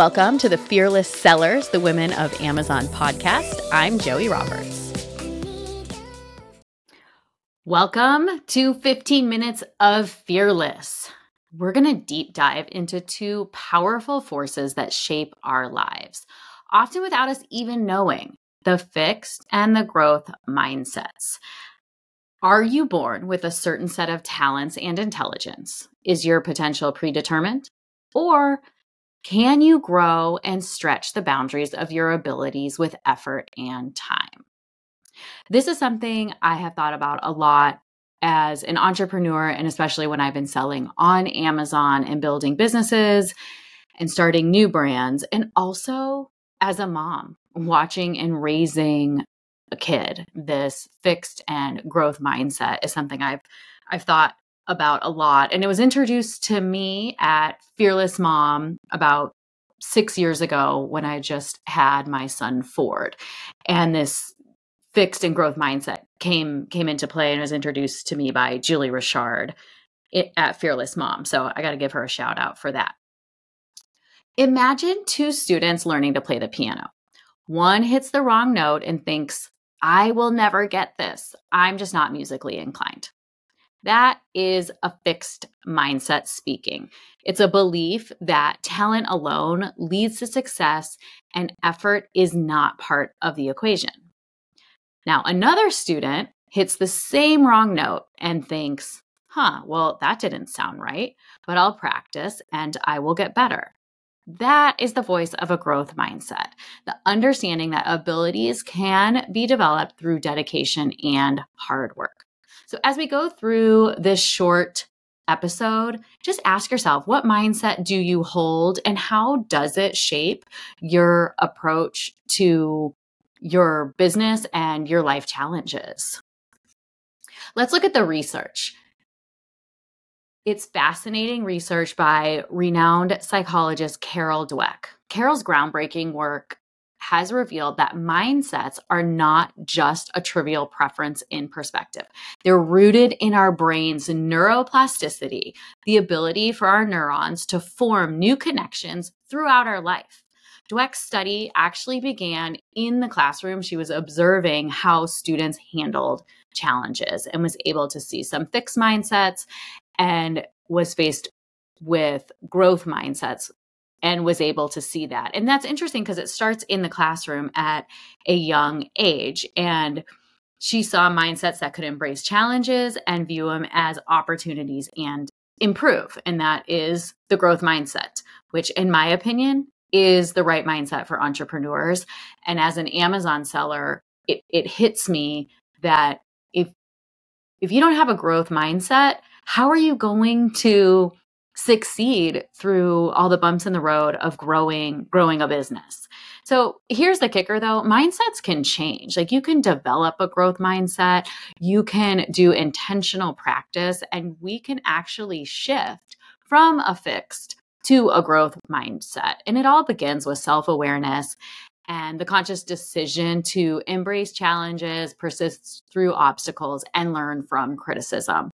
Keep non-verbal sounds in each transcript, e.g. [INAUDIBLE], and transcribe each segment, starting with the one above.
Welcome to the Fearless Sellers, the Women of Amazon podcast. I'm Joie Roberts. Welcome to 15 minutes of Fearless. We're going to deep dive into two powerful forces that shape our lives, often without us even knowing the fixed and the growth mindsets. Are you born with a certain set of talents and intelligence? Is your potential predetermined? Or can you grow and stretch the boundaries of your abilities with effort and time? This is something I have thought about a lot as an entrepreneur, and especially when I've been selling on Amazon and building businesses and starting new brands, and also as a mom, watching and raising a kid. This fixed and growth mindset is something I've I've thought about a lot. And it was introduced to me at Fearless Mom about six years ago when I just had my son Ford. And this fixed and growth mindset came came into play and was introduced to me by Julie Richard at Fearless Mom. So I got to give her a shout out for that. Imagine two students learning to play the piano. One hits the wrong note and thinks, I will never get this. I'm just not musically inclined. That is a fixed mindset speaking. It's a belief that talent alone leads to success and effort is not part of the equation. Now, another student hits the same wrong note and thinks, huh, well, that didn't sound right, but I'll practice and I will get better. That is the voice of a growth mindset, the understanding that abilities can be developed through dedication and hard work. So, as we go through this short episode, just ask yourself what mindset do you hold and how does it shape your approach to your business and your life challenges? Let's look at the research. It's fascinating research by renowned psychologist Carol Dweck. Carol's groundbreaking work has revealed that mindsets are not just a trivial preference in perspective. They're rooted in our brain's neuroplasticity, the ability for our neurons to form new connections throughout our life. Dweck's study actually began in the classroom. She was observing how students handled challenges and was able to see some fixed mindsets and was faced with growth mindsets and was able to see that. And that's interesting because it starts in the classroom at a young age. And she saw mindsets that could embrace challenges and view them as opportunities and improve. And that is the growth mindset, which, in my opinion, is the right mindset for entrepreneurs. And as an Amazon seller, it, it hits me that if if you don't have a growth mindset, how are you going to succeed through all the bumps in the road of growing growing a business. So here's the kicker though, mindsets can change. Like you can develop a growth mindset, you can do intentional practice and we can actually shift from a fixed to a growth mindset. And it all begins with self-awareness and the conscious decision to embrace challenges, persist through obstacles, and learn from criticism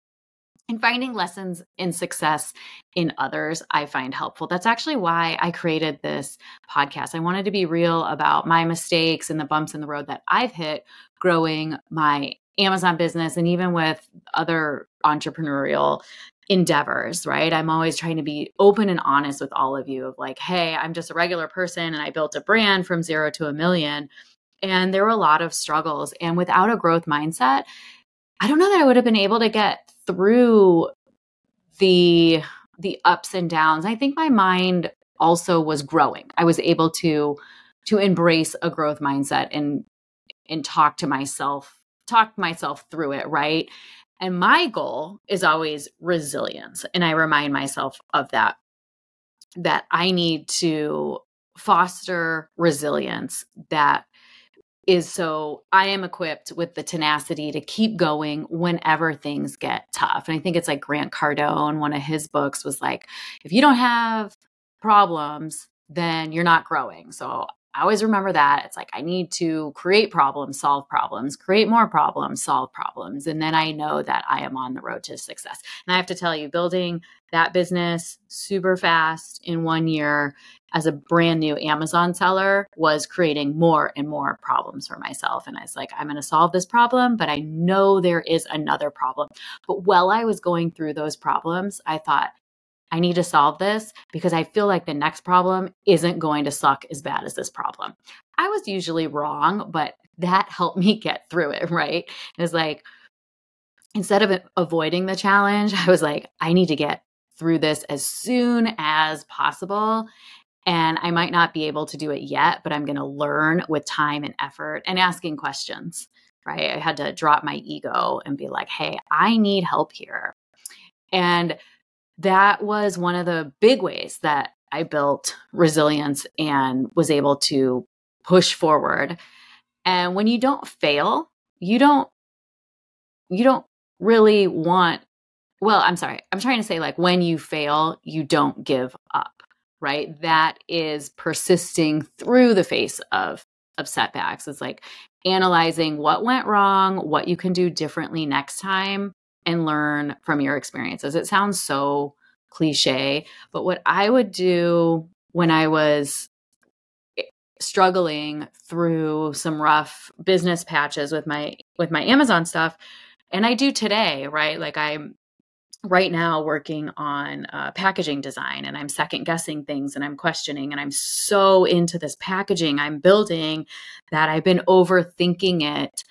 and finding lessons in success in others i find helpful. That's actually why i created this podcast. I wanted to be real about my mistakes and the bumps in the road that i've hit growing my amazon business and even with other entrepreneurial endeavors right? I'm always trying to be open and honest with all of you of like hey i'm just a regular person and i built a brand from zero to a million. And there were a lot of struggles. And without a growth mindset I don't know that I would have been able to get through the the ups and downs. I think my mind also was growing. I was able to to embrace a growth mindset and and talk to myself, talk myself through it, right? And my goal is always resilience. And I remind myself of that that I need to foster resilience that is so I am equipped with the tenacity to keep going whenever things get tough. And I think it's like Grant Cardone, one of his books was like, if you don't have problems, then you're not growing. So I always remember that. It's like I need to create problems, solve problems, create more problems, solve problems. And then I know that I am on the road to success. And I have to tell you, building that business super fast in one year as a brand new Amazon seller was creating more and more problems for myself. And I was like, I'm going to solve this problem, but I know there is another problem. But while I was going through those problems, I thought, I need to solve this because I feel like the next problem isn't going to suck as bad as this problem. I was usually wrong, but that [LAUGHS] helped me get through it, right? It was like, instead of avoiding the challenge, [LAUGHS] I was like, I need to get through this as soon as possible. And I might not be able to do it yet, but I'm going to learn with time and effort and asking questions, right? I had to drop my ego and be like, hey, I need help here. And that was one of the big ways that I built resilience and was able to push forward. And when you don't fail, you don't you don't really want well, I'm sorry. I'm trying to say like when you fail, you don't give up, right? That is persisting through the face of of setbacks. It's like analyzing what went wrong, what you can do differently next time and learn from your experiences. It sounds so cliche, but what I would do when I was eh, struggling through some rough business patches with my with my Amazon stuff and I do today, right? Like I'm right now working on uh, packaging design and I'm second guessing things and I'm questioning and I'm so into this packaging I'm building that I've been overthinking it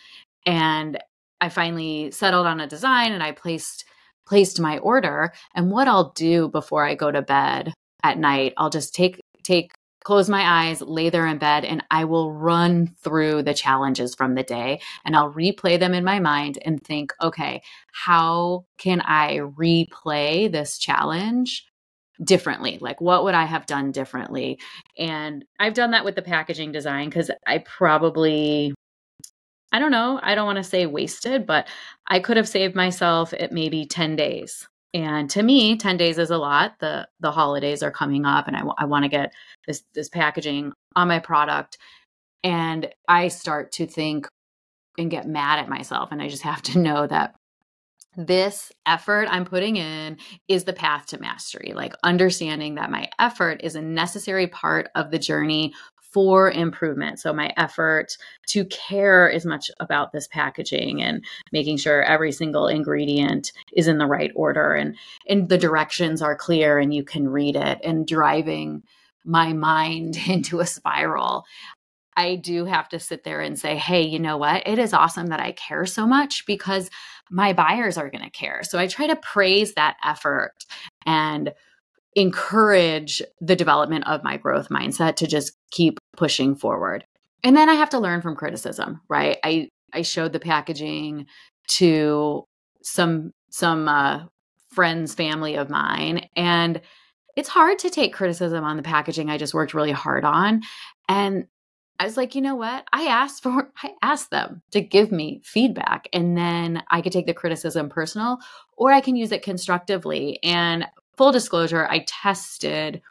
and I finally settled on a design and I placed placed my order. And what I'll do before I go to bed at night I'll just take take close my eyes lay there in bed and I will run through the challenges from the day. And I'll replay them in my mind and think okay how can I replay this challenge differently? Like what would i have done differently? And i've done that with the packaging design because i probably I don't know, I don't want to say wasted, but I could have saved myself at maybe 10 days. And to me, 10 days is a lot. The the holidays are coming up and I, I want to get this this packaging on my product and I start to think and get mad at myself and I just have to know that this effort I'm putting in is the path to mastery. Like understanding that my effort is a necessary part of the journey for improvement. So my effort to care as much about this packaging and making sure every single ingredient is in the right order and and the directions are clear and you can read it and driving my mind [LAUGHS] into a spiral. I do have to sit there and say, hey, you know what? It is awesome that I care so much because my buyers are going to care. So I try to praise that effort and encourage the development of my growth mindset to just keep pushing forward. And then I have to learn from criticism, right? I I showed the packaging to some some uh, friends, family of mine, and it's hard to take criticism on the packaging I just worked really hard on. And I was like, you know what? I asked for I asked them to give me feedback and then I could take the criticism personal or I can use it constructively. And full disclosure, I tested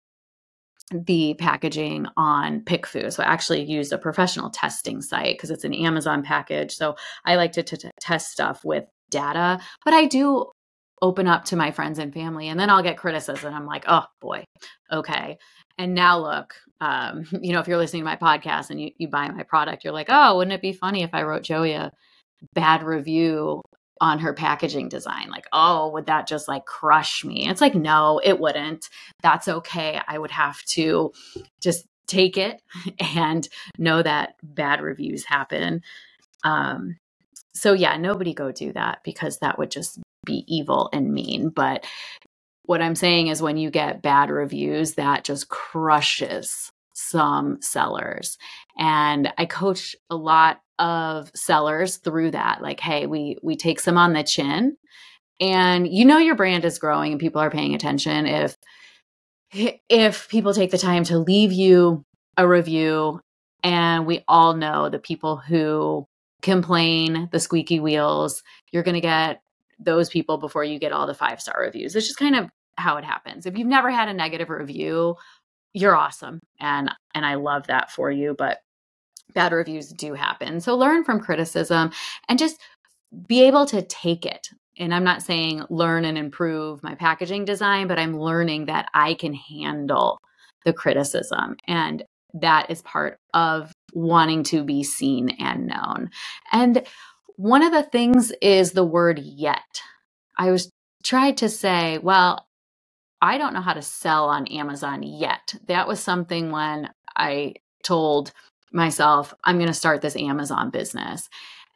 the packaging on PickFu. So I actually used a professional testing site because it's an Amazon package. So I like to, to test stuff with data, but I do open up to my friends and family and then I'll get criticism. I'm like, oh boy, okay. And now look, um, [LAUGHS] you know, if you're listening to my podcast and you, you buy my product, you're like, oh, wouldn't it be funny if I wrote Joie a bad review on her packaging design like oh would that just like crush me? It's like no it wouldn't. That's okay. I would have to just take it [LAUGHS] and know that bad reviews happen. Um so yeah nobody go do that because that would just be evil and mean. But what i'm saying is when you get bad reviews that just crushes some sellers. And i coach a lot of sellers through that like hey we we take some on the chin. And you know your brand is growing and people are paying attention. If if people take the time to leave you a review and we all know the people who complain the squeaky wheels you're going to get those people before you get all the five star reviews it's just kind of how it happens. If you've never had a negative review you're awesome and and I love that for you, but bad reviews do happen. So learn from criticism and just be able to take it. And I'm not saying learn and improve my packaging design, but I'm learning that I can handle the criticism. And that is part of wanting to be seen and known. And one of the things is the word yet. I was tried to say, well, I don't know how to sell on Amazon yet. That was something when I told myself, I'm going to start this Amazon business.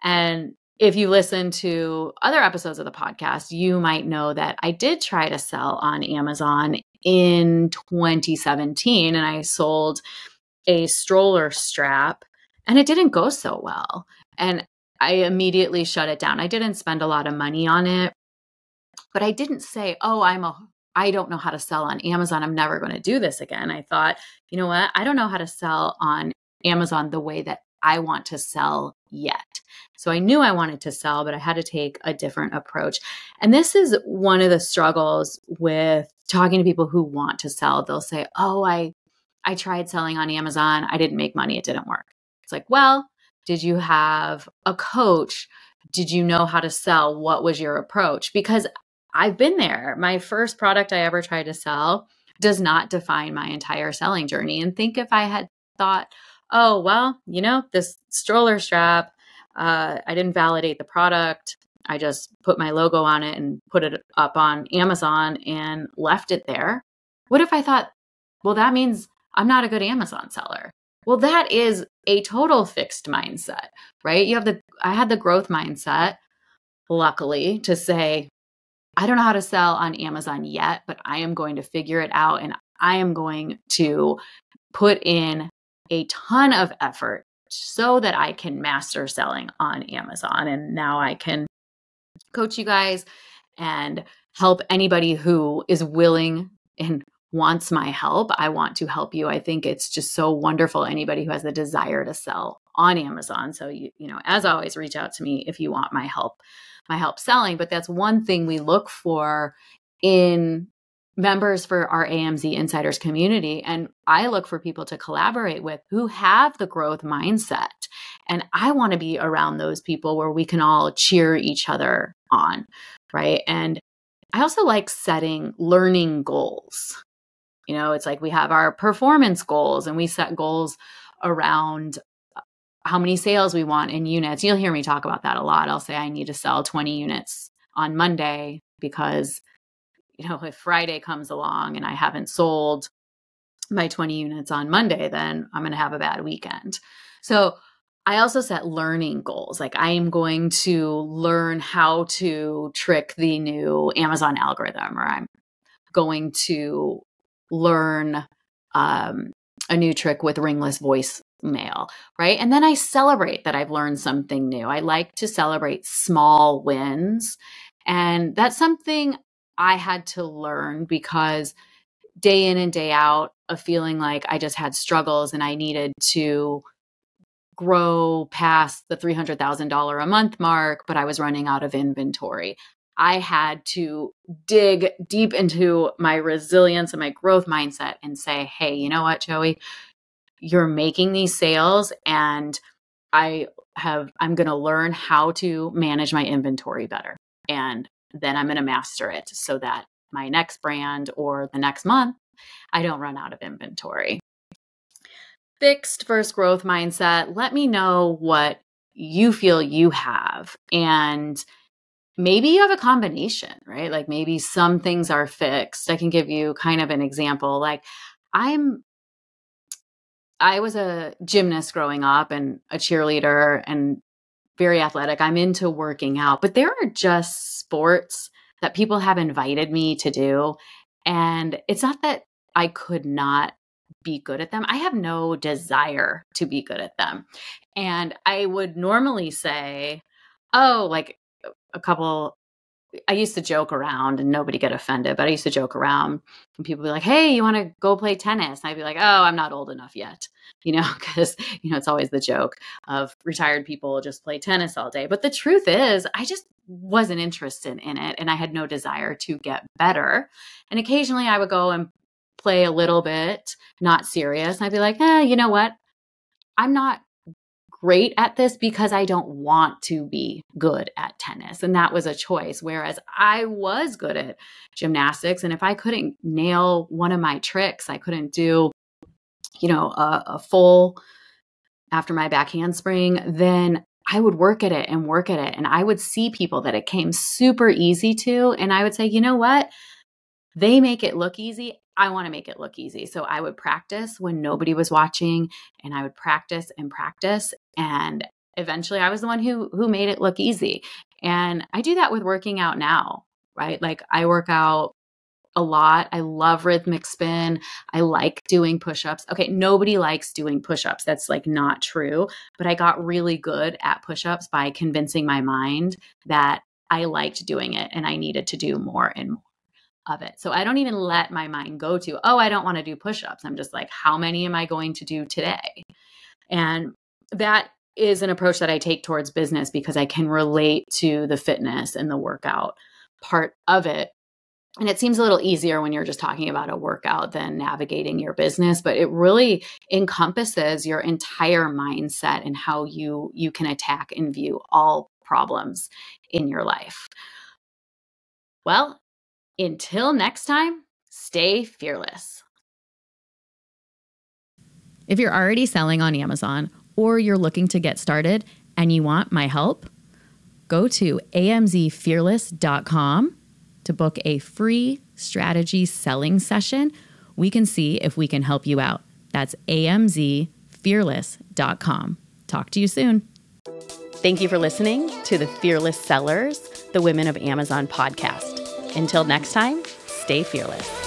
And if you listen to other episodes of the podcast, you might know that I did try to sell on Amazon in 2017 and I sold a stroller strap and it didn't go so well. And I immediately shut it down. I didn't spend a lot of money on it, but I didn't say, "Oh, I'm a I don't know how to sell on Amazon. I'm never going to do this again." I thought, "You know what? I don't know how to sell on Amazon the way that I want to sell yet." So I knew I wanted to sell, but I had to take a different approach. And this is one of the struggles with talking to people who want to sell. They'll say, "Oh, I I tried selling on Amazon. I didn't make money. It didn't work." It's like, "Well, did you have a coach? Did you know how to sell? What was your approach?" Because I've been there. My first product I ever tried to sell does not define my entire selling journey. And think if I had thought, oh, well, you know, this stroller strap, uh, I didn't validate the product. I just put my logo on it and put it up on Amazon and left it there. What if I thought, well, that means I'm not a good Amazon seller? Well, that is a total fixed mindset, right? You have the, I had the growth mindset, luckily, to say, I don't know how to sell on Amazon yet, but I am going to figure it out and I am going to put in a ton of effort so that I can master selling on Amazon. And now I can coach you guys and help anybody who is willing and wants my help. I want to help you. I think it's just so wonderful. Anybody who has the desire to sell on Amazon. So you, you know, as always, reach out to me if you want my help my help selling. But that's one thing we look for in members for our AMZ Insiders community. And I look for people to collaborate with who have the growth mindset. And I want to be around those people where we can all cheer each other on. Right. And I also like setting learning goals. You know, it's like we have our performance goals and we set goals around uh, how many sales we want in units. You'll hear me talk about that a lot. I'll say I need to sell 20 units on Monday because you know, if Friday comes along and I haven't sold my 20 units on Monday, then I'm going to have a bad weekend. So, I also set learning goals. Like I am going to learn how to trick the new Amazon algorithm, or I'm going to learn um, a new trick with ringless voice mail, right? And then I celebrate that I've learned something new. I like to celebrate small wins. And that's something I had to learn because day in and day out of feeling like I just had struggles and I needed to grow past the $300,000 a month mark, but I was running out of inventory. I had to dig deep into my resilience and my growth mindset and say, hey, you know what, Joie? you're making these sales and I have I'm going to learn how to manage my inventory better. And then I'm going to master it so that my next brand or the next month I don't run out of inventory. Fixed versus growth mindset. Let me know what you feel you have and maybe you have a combination, right? Like maybe some things are fixed. I can give you kind of an example. Like I'm I was a gymnast growing up and a cheerleader and very athletic. I'm into working out, but there are just sports that people have invited me to do. And it's not that I could not be good at them. I have no desire to be good at them. And I would normally say, oh, like a couple I used to joke around and nobody get offended, but I used to joke around and people be like, Hey, you want to go play tennis? And I'd be like, Oh, I'm not old enough yet, [LAUGHS] you know, because, you know, it's always the joke of retired people just play tennis all day. But the truth is, I just wasn't interested in it and I had no desire to get better. And occasionally I would go and play a little bit, not serious. I'd be like, eh, you know what? I'm not great at this because I don't want to be good at tennis. And that was a choice. Whereas I was good at gymnastics. And if I couldn't nail one of my tricks, I couldn't do, you know, a, a full after my back handspring, then I would work at it and work at it. And I would see people that it came super easy to. And I would say, you know what? They make it look easy. I want to make it look easy. So I would practice when nobody was watching and I would practice and practice. And eventually I was the one who who made it look easy. And I do that with working out now, right? Like I work out a lot. I love rhythmic spin. I like doing push ups. Okay, nobody likes doing push ups. That's like not true. But I got really good at push ups by convincing my mind that I liked doing it and I needed to do more and more of it. So I don't even let my mind go to, oh, I don't want to do push ups. I'm just like, how many am I going to do today? And that is an approach that I take towards business because I can relate to the fitness and the workout part of it. And it seems a little easier when you're just talking about a workout than navigating your business, but it really encompasses your entire mindset and how you you can attack and view all problems in your life. Well, until next time, stay fearless. If you're already selling on Amazon or you're looking to get started and you want my help, go to amzfearless.com to book a free strategy selling session. We can see if we can help you out. That's amzfearless.com. Talk to you soon. Thank you for listening to the Fearless Sellers, the Women of Amazon podcast. Until next time, stay fearless.